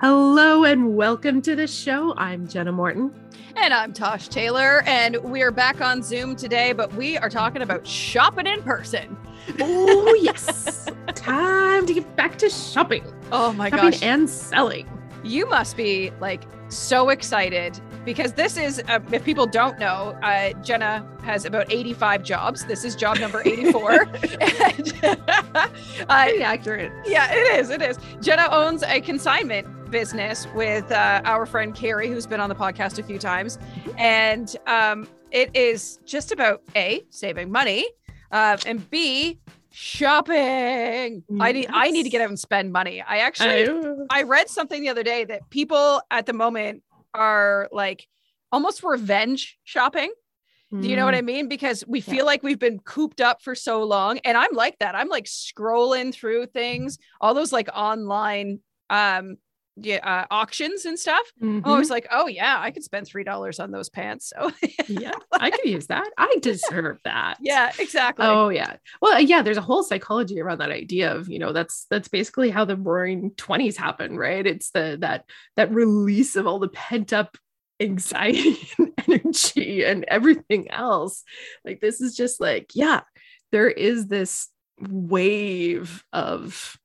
Hello and welcome to the show. I'm Jenna Morton. And I'm Tosh Taylor, and we're back on Zoom today, but we are talking about shopping in person. Oh, yes. Time to get back to shopping. Oh my shopping gosh. and selling. You must be like so excited because this is, uh, if people don't know, uh, Jenna has about 85 jobs. This is job number 84. and, uh, Pretty accurate. yeah, it is. It is. Jenna owns a consignment business with uh, our friend Carrie, who's been on the podcast a few times. And um, it is just about A, saving money, uh, and B, shopping. I need I need to get out and spend money. I actually I- I read something the other day that people at the moment are like almost revenge shopping. Do you know what I mean? Because we Yeah. feel like we've been cooped up for so long. And I'm like that. I'm like scrolling through things, all those like online um yeah, uh, auctions and stuff. Mhm. Oh, I was like, oh yeah, I could spend three dollars on those pants. So yeah, I could use that. I deserve that. yeah, exactly. Oh yeah. Well, uh, yeah, there's a whole psychology around that idea of, you know, that's that's basically how the roaring 20s happen, right? It's the that that release of all the pent up anxiety and energy and everything else. Like this is just like, yeah, there is this wave of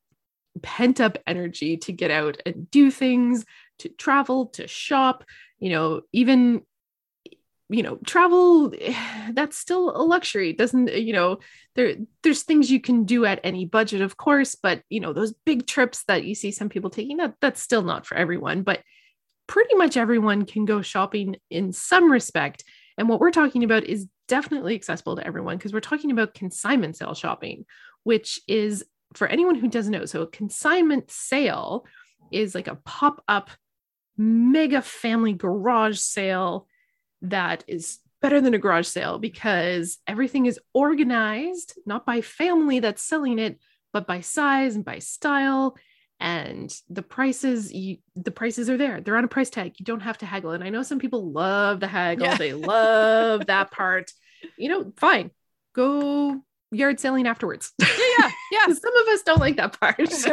pent up energy to get out and do things, to travel, to shop, you know, even you know travel that's still a luxury. Doesn't you know there there's things you can do at any budget of course but you know those big trips that you see some people taking that that's still not for everyone but pretty much everyone can go shopping in some respect. And what we're talking about is definitely accessible to everyone because we're talking about consignment sale shopping which is for anyone who doesn't know so a consignment sale is like a pop-up mega family garage sale that is better than a garage sale because everything is organized not by family that's selling it but by size and by style. And the prices you the prices are there. They're on a price tag. You don't have to haggle. And i know some people love the haggle. Yeah. they love that part. You know fine. Go yard selling afterwards yeah, yeah, yeah. some of us don't like that part so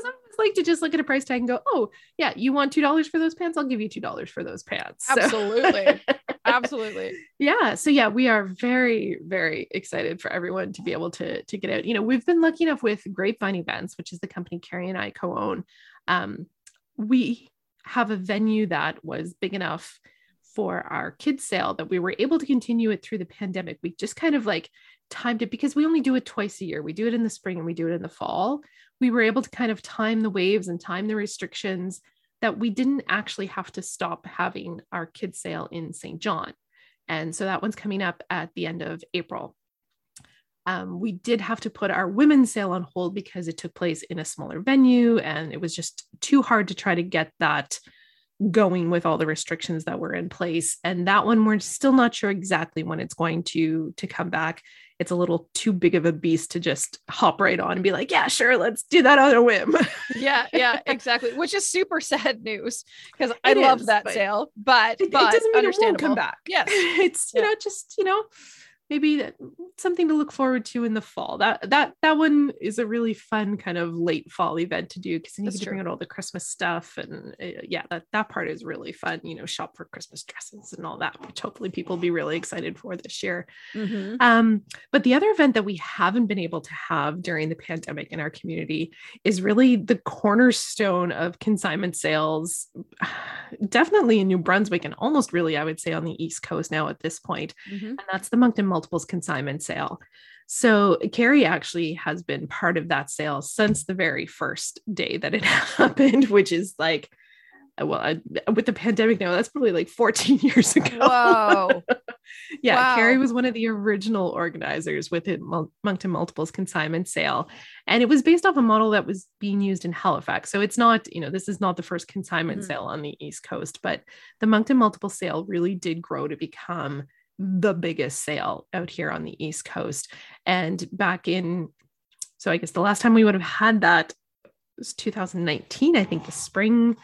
some of us like to just look at a price tag and go, oh, yeah, you want $2 for those pants? I'll give you $2 for those pants. So- Absolutely. Absolutely. yeah. So, yeah, we are very, very excited for everyone to be able to, to get out. You know, we've been lucky enough with Grapevine Events, which is the company Carrie and I co own. Um, we have a venue that was big enough for our kids sale that we were able to continue it through the pandemic. We just kind of like timed it because we only do it twice a year. We do it in the spring and we do it in the fall. We were able to kind of time the waves and time the restrictions that we didn't actually have to stop having our kids sale in St. John. And so that one's coming up at the end of April. Um, we did have to put our women's sale on hold because it took place in a smaller venue and it was just too hard to try to get that going with all the restrictions that were in place and that one we're still not sure exactly when it's going to to come back it's a little too big of a beast to just hop right on and be like yeah sure let's do that on a whim Yeah, yeah, exactly. Which is super sad news because I love that but sale, but, it, it doesn't mean it won't come back Yes. it's you Yeah. know just you know maybe something to look forward to in the fall that that that one is a really fun kind of late fall event to do because you That's get to bring out all the christmas stuff and uh, yeah that that part is really fun you know shop for christmas dresses and all that which hopefully people will be really excited for this year Mhm. um, but the other event that we haven't been able to have during the pandemic in our community is really the cornerstone of consignment sales, definitely in New Brunswick and almost really, I would say, on the East Coast now at this point. Mhm. And that's the Moncton Multiples consignment sale. So Carrie actually has been part of that sale since the very first day that it happened, which is like, well, I, with the pandemic now, that's probably like 14 years ago. Whoa. Yeah, Wow. Carrie was one of the original organizers with it, Moncton Multiples consignment sale. And it was based off a model that was being used in Halifax. So it's not, you know, this is not the first consignment Mhm. sale on the East Coast, but the Moncton Multiple sale really did grow to become the biggest sale out here on the East Coast. And back in, so I guess the last time we would have had that was 2019, I think the spring.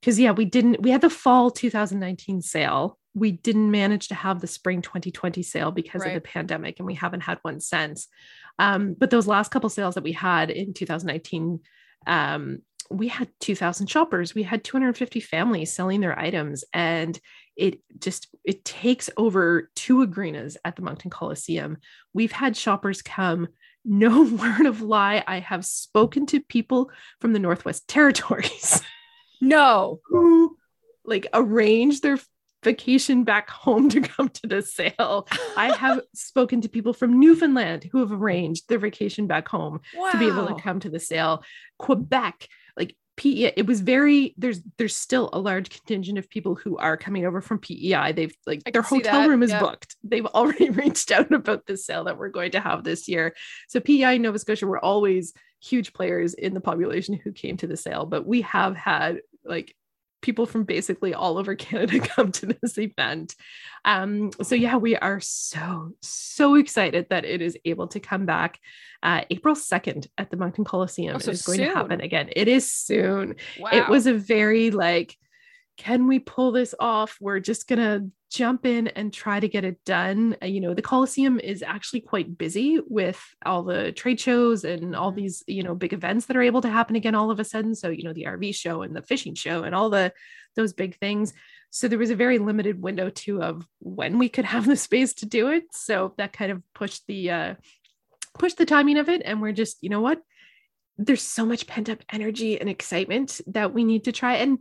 Because, yeah, we didn't, we had the fall 2019 sale we didn't manage to have the spring 2020 sale because of the pandemic and we haven't had one since um, but those last couple sales that we had in 2019 um, we had 2000 shoppers we had 250 families selling their items and it just it takes over two arenas at the moncton coliseum we've had shoppers come no word of lie i have spoken to people from the northwest territories no who like arrange their vacation back home to come to the sale. I have spoken to people from Newfoundland who have arranged their vacation back home wow. to be able to come to the sale. Quebec, like PEI, it was very there's there's still a large contingent of people who are coming over from PEI. They've like their hotel room is booked. They've already reached out about the sale that we're going to have this year. So PEI and Nova Scotia were always huge players in the population who came to the sale, but we have had like people from basically all over Canada come to this event. Um, so yeah, we are so so excited that it is able to come back. Uh, April second at the Moncton Coliseum oh, so is going soon. to happen again. It is soon. Wow. It was a very like can we pull this off? We're just going to jump in and try to get it done. Uh, you know, the Coliseum is actually quite busy with all the trade shows and all mm-hmm. these, you know, big events that are able to happen again all of a sudden. So, you know, the RV show and the fishing show and all the those big things. So there was a very limited window too of when we could have the space to do it. So that kind of pushed the uh pushed the timing of it and we're just, you know what? There's so much pent up energy and excitement that we need to try and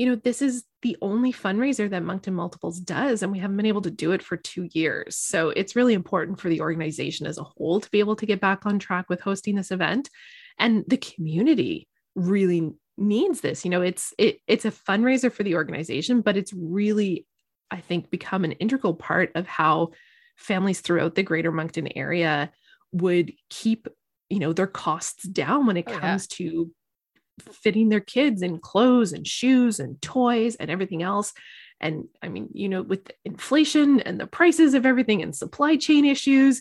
you know, this is the only fundraiser that Moncton Multiples does, and we haven't been able to do it for two years. So it's really important for the organization as a whole to be able to get back on track with hosting this event. And the community really needs this. You know, it's it it's a fundraiser for the organization, but it's really, I think, become an integral part of how families throughout the greater Moncton area would keep you know their costs down when it oh, comes yeah. to fitting their kids in clothes and shoes and toys and everything else. And I mean, you know, with inflation and the prices of everything and supply chain issues,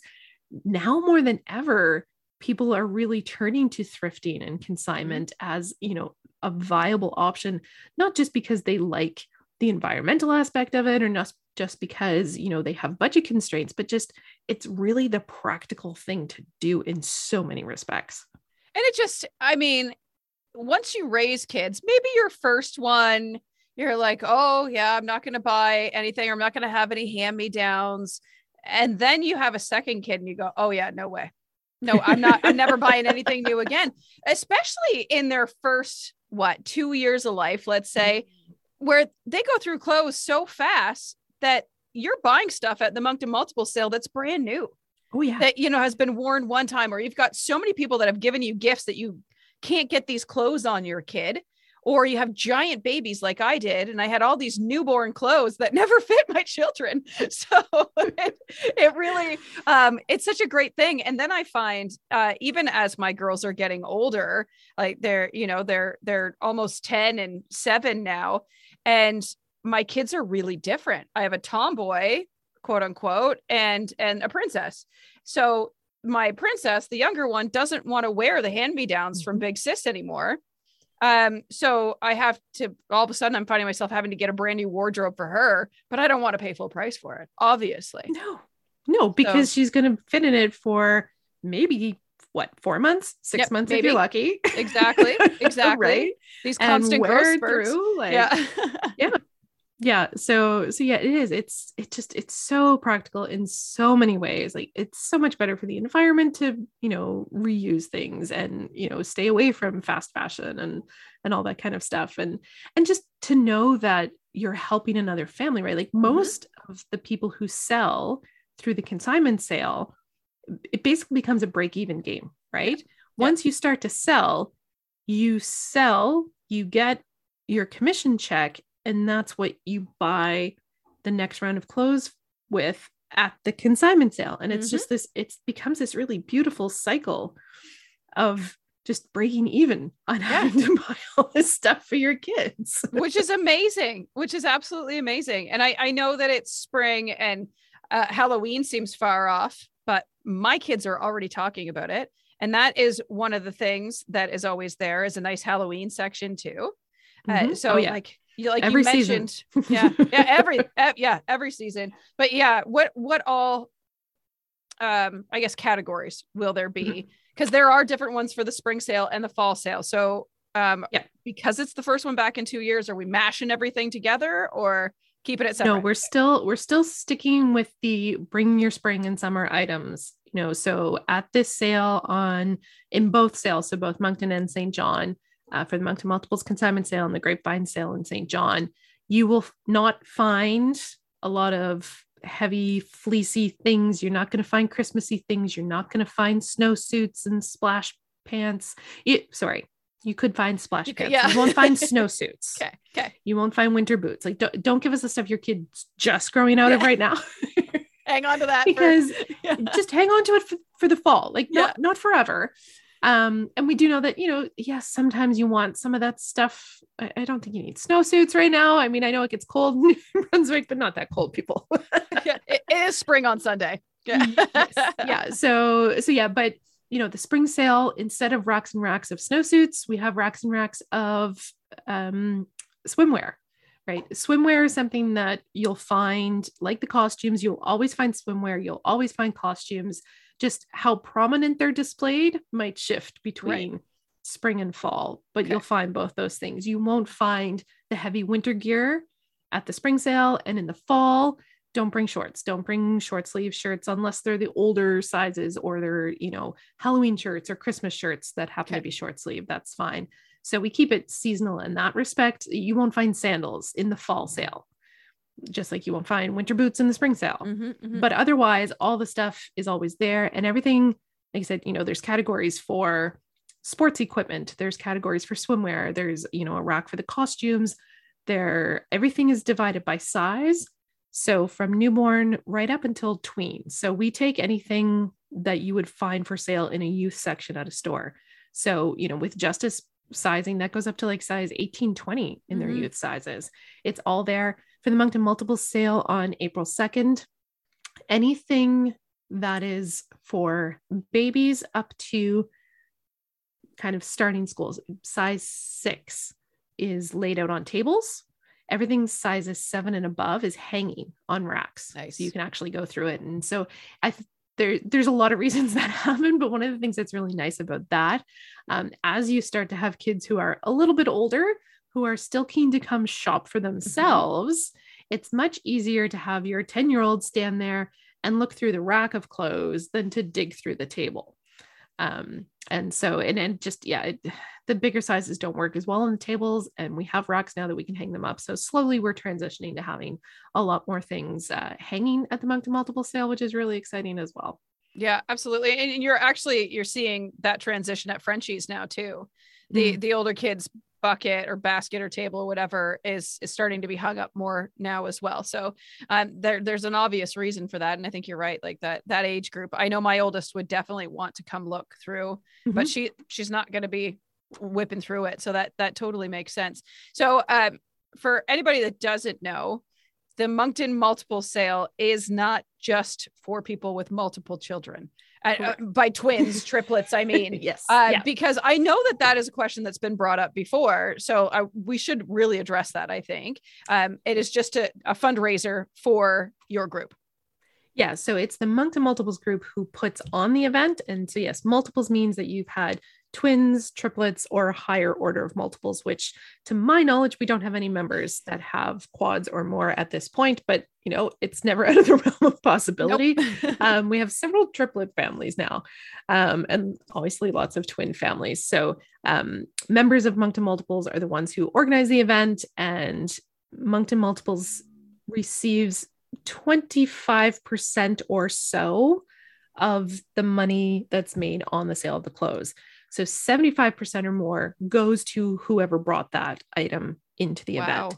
now more than ever, people are really turning to thrifting and consignment mm-hmm. as, you know, a viable option, not just because they like the environmental aspect of it or not just because, you know, they have budget constraints, but just it's really the practical thing to do in so many respects. And it just, I mean, once you raise kids, maybe your first one, you're like, oh, yeah, I'm not going to buy anything, or I'm not going to have any hand me downs. And then you have a second kid and you go, oh, yeah, no way. No, I'm not, I'm never buying anything new again, especially in their first, what, two years of life, let's say, mm-hmm. where they go through clothes so fast that you're buying stuff at the Moncton Multiple sale that's brand new. Oh, yeah. That, you know, has been worn one time, or you've got so many people that have given you gifts that you can't get these clothes on your kid or you have giant babies like I did, and I had all these newborn clothes that never fit my children. So it, it really, um, it's such a great thing. And then I find, uh, even as my girls are getting older, like they're, you know, they're they're almost ten and seven now, and my kids are really different. I have a tomboy, quote unquote, and and a princess. So my princess, the younger one, doesn't want to wear the hand me downs from mm-hmm. Big Sis anymore. Um, so I have to all of a sudden I'm finding myself having to get a brand new wardrobe for her, but I don't want to pay full price for it, obviously. No, no, because so, she's gonna fit in it for maybe what four months, six yep, months maybe. if you're lucky. Exactly, exactly. right. These constant growth spurts. Through, like, yeah, yeah yeah so so yeah it is it's it just it's so practical in so many ways like it's so much better for the environment to you know reuse things and you know stay away from fast fashion and and all that kind of stuff and and just to know that you're helping another family right like mm-hmm. most of the people who sell through the consignment sale it basically becomes a break even game right yeah. once you start to sell you sell you get your commission check and that's what you buy the next round of clothes with at the consignment sale and it's mm-hmm. just this it becomes this really beautiful cycle of just breaking even on yeah. having to buy all this stuff for your kids which is amazing which is absolutely amazing and i i know that it's spring and uh, halloween seems far off but my kids are already talking about it and that is one of the things that is always there is a nice halloween section too uh, mm-hmm. so oh, yeah. like you like every you mentioned season. yeah yeah every yeah every season but yeah what what all um i guess categories will there be because mm-hmm. there are different ones for the spring sale and the fall sale so um yeah because it's the first one back in two years, are we mashing everything together or keeping it separate? No, we're still we're still sticking with the bring your spring and summer items. You know, so at this sale on in both sales, so both Moncton and St. John, uh, for the Moncton Multiples consignment sale and the Grapevine sale in St. John, you will not find a lot of heavy fleecy things. You're not going to find Christmassy things. You're not going to find snowsuits and splash pants. You, sorry, you could find splash You pants. could- yeah. You won't find snowsuits. Okay. Okay. You won't find winter boots. Like don't, don't give us the stuff your kid's just growing out of right now Hang on to that. for- because Yeah. just hang on to it for, for the fall. Like Yeah. not not forever. Um, and we do know that, you know, yes, sometimes you want some of that stuff. I, I don't think you need snowsuits right now. I mean, I know it gets cold in New Brunswick, but not that cold, people. Yeah, it- is spring on Sunday. Yeah. Yes. yeah so so yeah but you know the spring sale instead of racks and racks of snowsuits we have racks and racks of um swimwear right swimwear is something that you'll find like the costumes you'll always find swimwear you'll always find costumes just how prominent they're displayed might shift between spring and fall but Okay. you'll find both those things. You won't find the heavy winter gear at the spring sale and in the fall. Don't bring shorts. Don't bring short sleeve shirts unless they're the older sizes or they're you know halloween shirts or christmas shirts that happen Okay. to be short sleeve. That's fine. So we keep it seasonal in that respect. You won't find sandals in the fall sale just like you won't find winter boots in the spring sale. Mhm, mhm. but otherwise all the stuff is always there. And everything like i said you know there's categories for sports equipment. There's categories for swimwear. There's you know a rack for the costumes. There everything is divided by size. So from newborn right up until tween. So we take anything that you would find for sale in a youth section at a store. So you know with justice sizing that goes up to like size 18 20 in their Mhm. youth sizes. It's all there for the moncton multiple sale on april 2nd anything that is for babies up to kind of starting schools size six is laid out on tables. Everything sizes seven and above is hanging on racks. Nice. so you can actually go through it. And so i th- there, there's a lot of reasons that happen but one of the things that's really nice about that um, as you start to have kids who are a little bit older who are still keen to come shop for themselves it's much easier to have your 10 year old stand there and look through the rack of clothes than to dig through the table. Um, and so and, and just yeah it, the bigger sizes don't work as well on the tables and we have racks now that we can hang them up. So slowly we're transitioning to having a lot more things uh, hanging at the moncton multiple sale which is really exciting as well. Yeah, absolutely. And and you're actually you're seeing that transition at Frenchy's now too. The the older kids bucket or basket or table or whatever is is starting to be hung up more now as well. So um there there's an obvious reason for that. And I think you're right. Like that that age group. I know my oldest would definitely want to come look through, but she she's not gonna be whipping through it. So that that totally makes sense. So um for anybody that doesn't know, the Moncton multiple sale is not just for people with multiple children. Uh, uh, by twins, triplets, I mean. yes Uh, yeah. Because I know that that is a question that's been brought up before. So I, we should really address that, I think. Um, it is just a, a fundraiser for your group. Yeah, so it's the Moncton Multiples group who puts on the event. And so, yes, multiples means that you've had twins, triplets, or higher order of multiples, which to my knowledge, we don't have any members that have quads or more at this point, but you know, it's never out of the realm of possibility. um, we have several triplet families now, um, and obviously lots of twin families. So, um, members of Moncton Multiples are the ones who organize the event, and Moncton Multiples receives 25% or so of the money that's made on the sale of the clothes. So 75% or more goes to whoever brought that item into the Wow. event.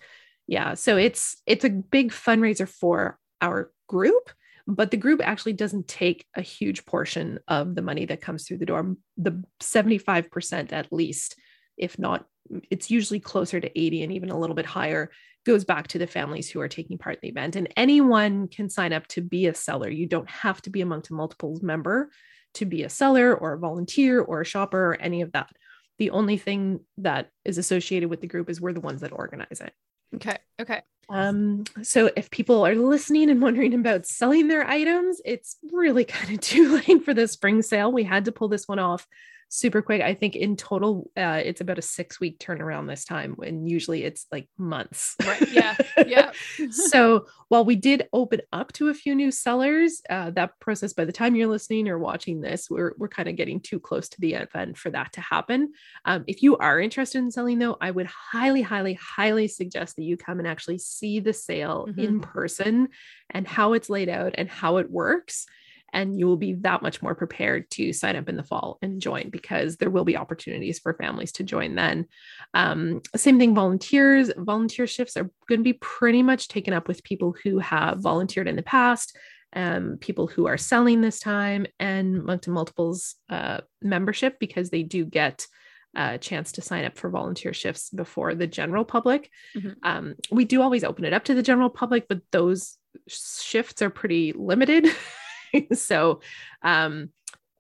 Yeah, so it's it's a big fundraiser for our group, but the group actually doesn't take a huge portion of the money that comes through the door. The 75% at least, if not it's usually closer to 80 and even a little bit higher goes back to the families who are taking part in the event and anyone can sign up to be a seller you don't have to be a moncton multiples member to be a seller or a volunteer or a shopper or any of that the only thing that is associated with the group is we're the ones that organize it Okay. Okay. um, so if people are listening and wondering about selling their items, it's really kind of too late for the spring sale. We had to pull this one off super quick. I think in total, uh, it's about a six week turnaround this time when usually it's like months. Right. Yeah. Yeah. so while we did open up to a few new sellers, uh, that process, by the time you're listening or watching this, we're, we're kind of getting too close to the event for that to happen. Um, if you are interested in selling, though, I would highly, highly, highly suggest that you come and actually see the sale mm-hmm. in person and how it's laid out and how it works and you will be that much more prepared to sign up in the fall and join because there will be opportunities for families to join then. Um, same thing, volunteers. Volunteer shifts are going to be pretty much taken up with people who have volunteered in the past. Um, people who are selling this time and Moncton Multiples uh, membership because they do get a chance to sign up for volunteer shifts before the general public. Mm-hmm. Um, we do always open it up to the general public, but those shifts are pretty limited. so, um,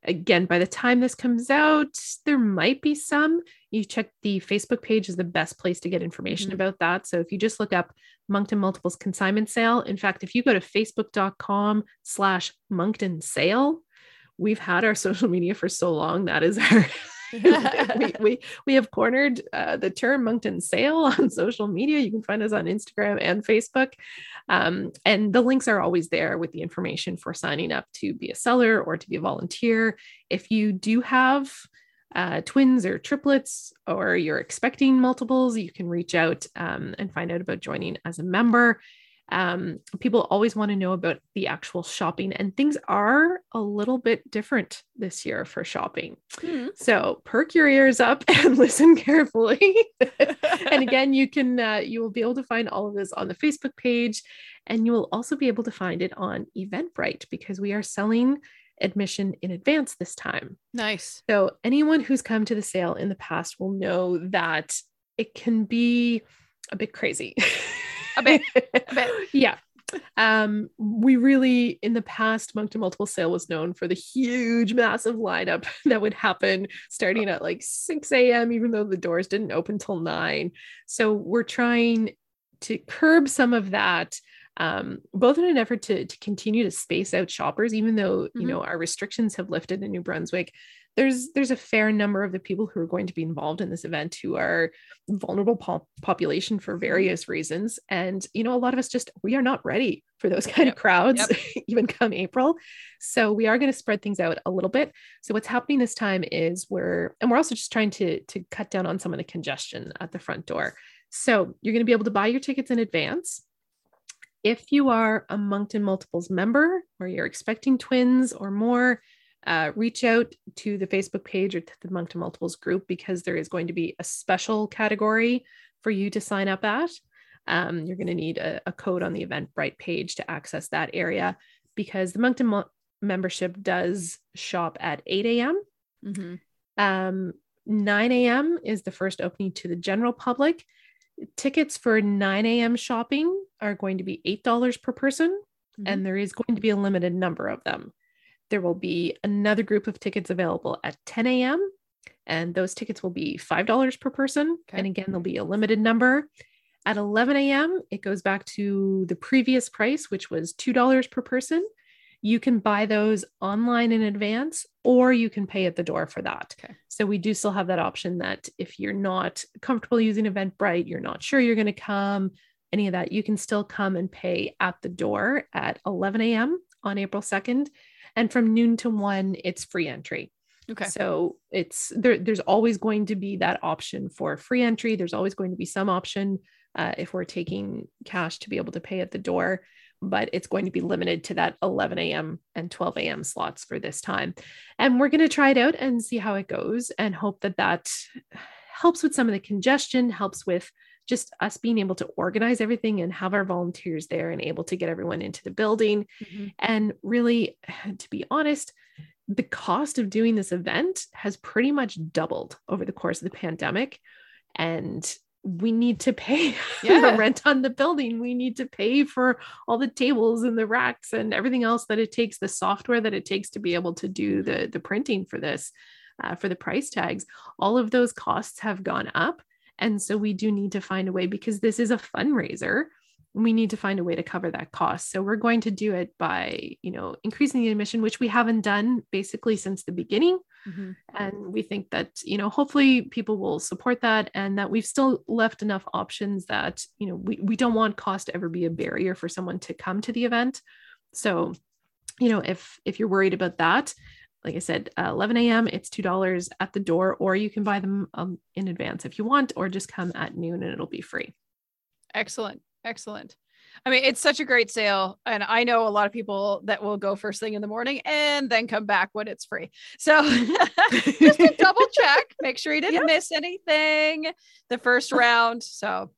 again, by the time this comes out, there might be some. You check the Facebook page is the best place to get information mm-hmm. about that. So if you just look up Moncton Multiples consignment sale, in fact, if you go to facebook.com slash Moncton sale, we've had our social media for so long. That is our we, we, we have cornered uh, the term Moncton Sale on social media. You can find us on Instagram and Facebook. Um, and the links are always there with the information for signing up to be a seller or to be a volunteer. If you do have uh, twins or triplets, or you're expecting multiples, you can reach out um, and find out about joining as a member um, people always want to know about the actual shopping, and things are a little bit different this year for shopping. Mm-hmm. So perk your ears up and listen carefully. and again, you can uh, you will be able to find all of this on the Facebook page, and you will also be able to find it on Eventbrite because we are selling admission in advance this time. Nice. So anyone who's come to the sale in the past will know that it can be a bit crazy. a bit, a bit. yeah. Um, we really, in the past, Moncton Multiple Sale was known for the huge, massive lineup that would happen starting at like 6 a.m., even though the doors didn't open till 9. So we're trying to curb some of that um, both in an effort to, to continue to space out shoppers, even though mm-hmm. you know our restrictions have lifted in New Brunswick there's there's a fair number of the people who are going to be involved in this event who are vulnerable po- population for mm-hmm. various reasons and you know a lot of us just we are not ready for those kind yep. of crowds yep. even come april so we are going to spread things out a little bit so what's happening this time is we're and we're also just trying to to cut down on some of the congestion at the front door so you're going to be able to buy your tickets in advance if you are a moncton multiples member or you're expecting twins or more uh, reach out to the Facebook page or to the Moncton Multiples group because there is going to be a special category for you to sign up at. Um, you're going to need a, a, code on the Eventbrite page to access that area because the Moncton Mo- membership does shop at 8 a.m. Mm-hmm. Um, 9 a.m. is the first opening to the general public. Tickets for 9 a.m. shopping are going to be $8 per person, mm-hmm. and there is going to be a limited number of them. There will be another group of tickets available at 10 a.m. And those tickets will be $5 per person. Okay. And again, there'll be a limited number. At 11 a.m., it goes back to the previous price, which was $2 per person. You can buy those online in advance or you can pay at the door for that. Okay. So we do still have that option that if you're not comfortable using Eventbrite, you're not sure you're going to come, any of that, you can still come and pay at the door at 11 a.m. on April 2nd. And from noon to one, it's free entry. Okay. So it's there, there's always going to be that option for free entry. There's always going to be some option uh, if we're taking cash to be able to pay at the door, but it's going to be limited to that 11 a.m. and 12 a.m. slots for this time. And we're going to try it out and see how it goes and hope that that helps with some of the congestion, helps with just us being able to organize everything and have our volunteers there and able to get everyone into the building. Mm-hmm. And really, to be honest, the cost of doing this event has pretty much doubled over the course of the pandemic. And we need to pay yeah. the rent on the building. We need to pay for all the tables and the racks and everything else that it takes, the software that it takes to be able to do the, the printing for this, uh, for the price tags. All of those costs have gone up. And so we do need to find a way because this is a fundraiser. We need to find a way to cover that cost. So we're going to do it by, you know, increasing the admission, which we haven't done basically since the beginning Mm-hmm. And we think that, you know, hopefully people will support that and that we've still left enough options that, you know, we, we don't want cost to ever be a barrier for someone to come to the event. So, you know, if if you're worried about that, like I said, uh, 11 a.m. It's two dollars at the door, or you can buy them um, in advance if you want, or just come at noon and it'll be free. Excellent, excellent. I mean, it's such a great sale. And I know a lot of people that will go first thing in the morning and then come back when it's free. So just to double check, make sure you didn't yep. miss anything the first round. So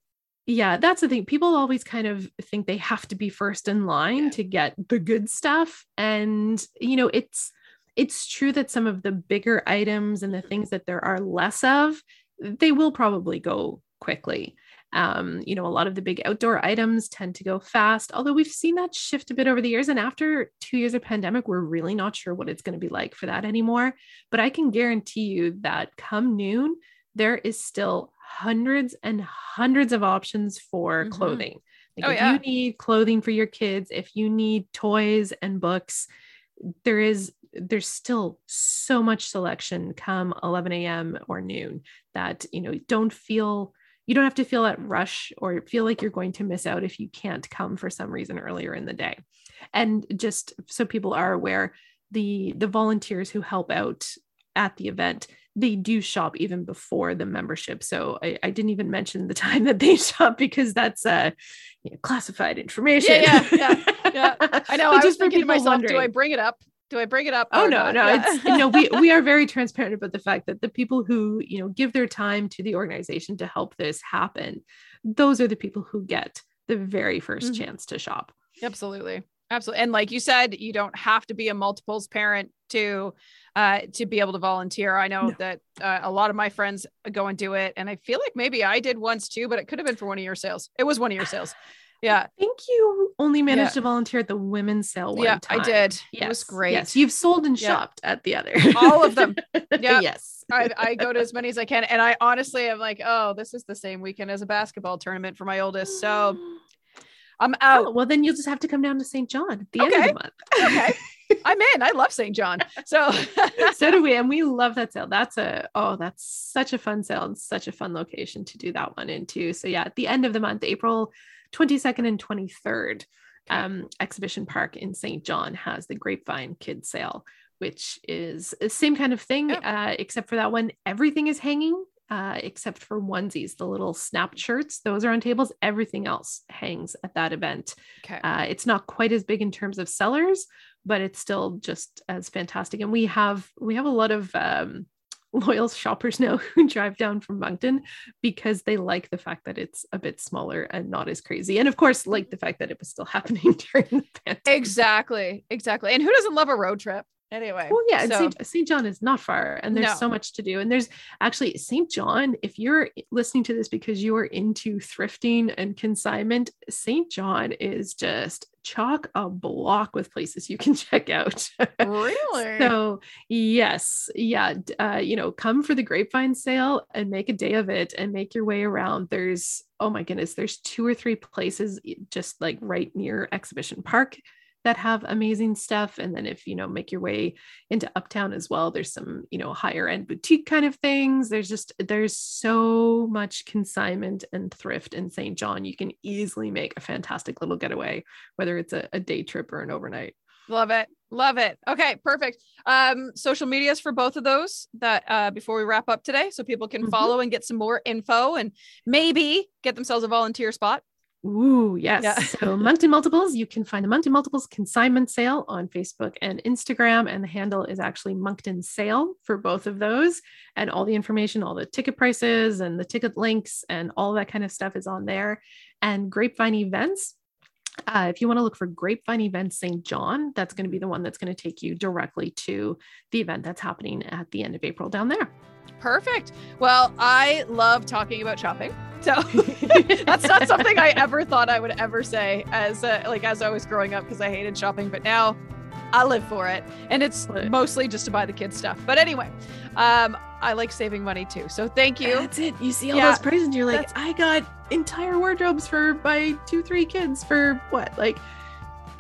yeah, that's the thing. People always kind of think they have to be first in line yeah. to get the good stuff. And, you know, it's, it's true that some of the bigger items and the things that there are less of, they will probably go quickly. Um, you know, a lot of the big outdoor items tend to go fast, although we've seen that shift a bit over the years. And after two years of pandemic, we're really not sure what it's going to be like for that anymore. But I can guarantee you that come noon, there is still hundreds and hundreds of options for mm-hmm. clothing. Like oh, if yeah. you need clothing for your kids, if you need toys and books, there is there's still so much selection come 11 a.m. or noon that you know don't feel you don't have to feel that rush or feel like you're going to miss out if you can't come for some reason earlier in the day and just so people are aware the the volunteers who help out at the event they do shop even before the membership so i, I didn't even mention the time that they shop because that's uh you know, classified information yeah yeah yeah, yeah. i know i just was thinking to myself wondering. do i bring it up do I bring it up? Oh no, not? no. Yeah. It's no, we we are very transparent about the fact that the people who, you know, give their time to the organization to help this happen, those are the people who get the very 1st mm-hmm. chance to shop. Absolutely. Absolutely. And like you said, you don't have to be a multiples parent to uh to be able to volunteer. I know no. that uh, a lot of my friends go and do it and I feel like maybe I did once too, but it could have been for one of your sales. It was one of your sales. Yeah. I think you only managed yeah. to volunteer at the women's sale one yeah, time. I did. Yes. It was great. Yes. You've sold and yeah. shopped at the other. All of them. Yeah. yes. I, I go to as many as I can. And I honestly am like, oh, this is the same weekend as a basketball tournament for my oldest. So I'm out. Oh, well, then you'll just have to come down to St. John at the okay. end of the month. okay. I'm in. I love St. John. So so do we. And we love that sale. That's a oh, that's such a fun sale and such a fun location to do that one in too. So yeah, at the end of the month, April 22nd and 23rd, um, Exhibition Park in St. John has the Grapevine Kid Sale, which is the same kind of thing, uh, except for that one, everything is hanging. Uh, except for onesies, the little snap shirts, those are on tables. Everything else hangs at that event. Okay. Uh, it's not quite as big in terms of sellers, but it's still just as fantastic. And we have we have a lot of um, loyal shoppers now who drive down from Moncton because they like the fact that it's a bit smaller and not as crazy. And of course, like the fact that it was still happening during the pandemic. Exactly. Exactly. And who doesn't love a road trip? Anyway. Well, yeah, so. St. John is not far and there's no. so much to do. And there's actually St. John, if you're listening to this because you are into thrifting and consignment, St. John is just chock a block with places you can check out. really? so, yes. Yeah. Uh, you know, come for the grapevine sale and make a day of it and make your way around. There's, oh my goodness, there's two or three places just like right near Exhibition Park that have amazing stuff and then if you know make your way into uptown as well there's some you know higher end boutique kind of things. There's just there's so much consignment and thrift in st john. You can easily make a fantastic little getaway whether it's a, a day trip or an overnight. Love it. Love it. Okay perfect. Um social medias for both of those that uh before we wrap up today so people can mm-hmm. follow and get some more info and maybe get themselves a volunteer spot Ooh, yes. Yeah. so Moncton Multiples, you can find the Moncton Multiples consignment sale on Facebook and Instagram. And the handle is actually Moncton Sale for both of those. And all the information, all the ticket prices and the ticket links and all that kind of stuff is on there. And Grapevine Events, uh, if you want to look for Grapevine Events St. John, that's going to be the one that's going to take you directly to the event that's happening at the end of April down there. Perfect. Well, I love talking about shopping. So that's not something I ever thought I would ever say as like as I was growing up because I hated shopping, but now I live for it. And it's mostly just to buy the kids stuff. But anyway, um, I like saving money too. So thank you. That's it. You see all yeah, those prices and you're like, I got entire wardrobes for my two, three kids for what? Like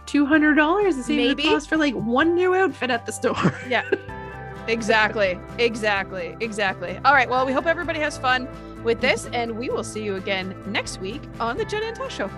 $200 the same Maybe. cost for like one new outfit at the store. Yeah. exactly. Exactly. Exactly. All right. Well, we hope everybody has fun with this, and we will see you again next week on the Jen and Tosh Show.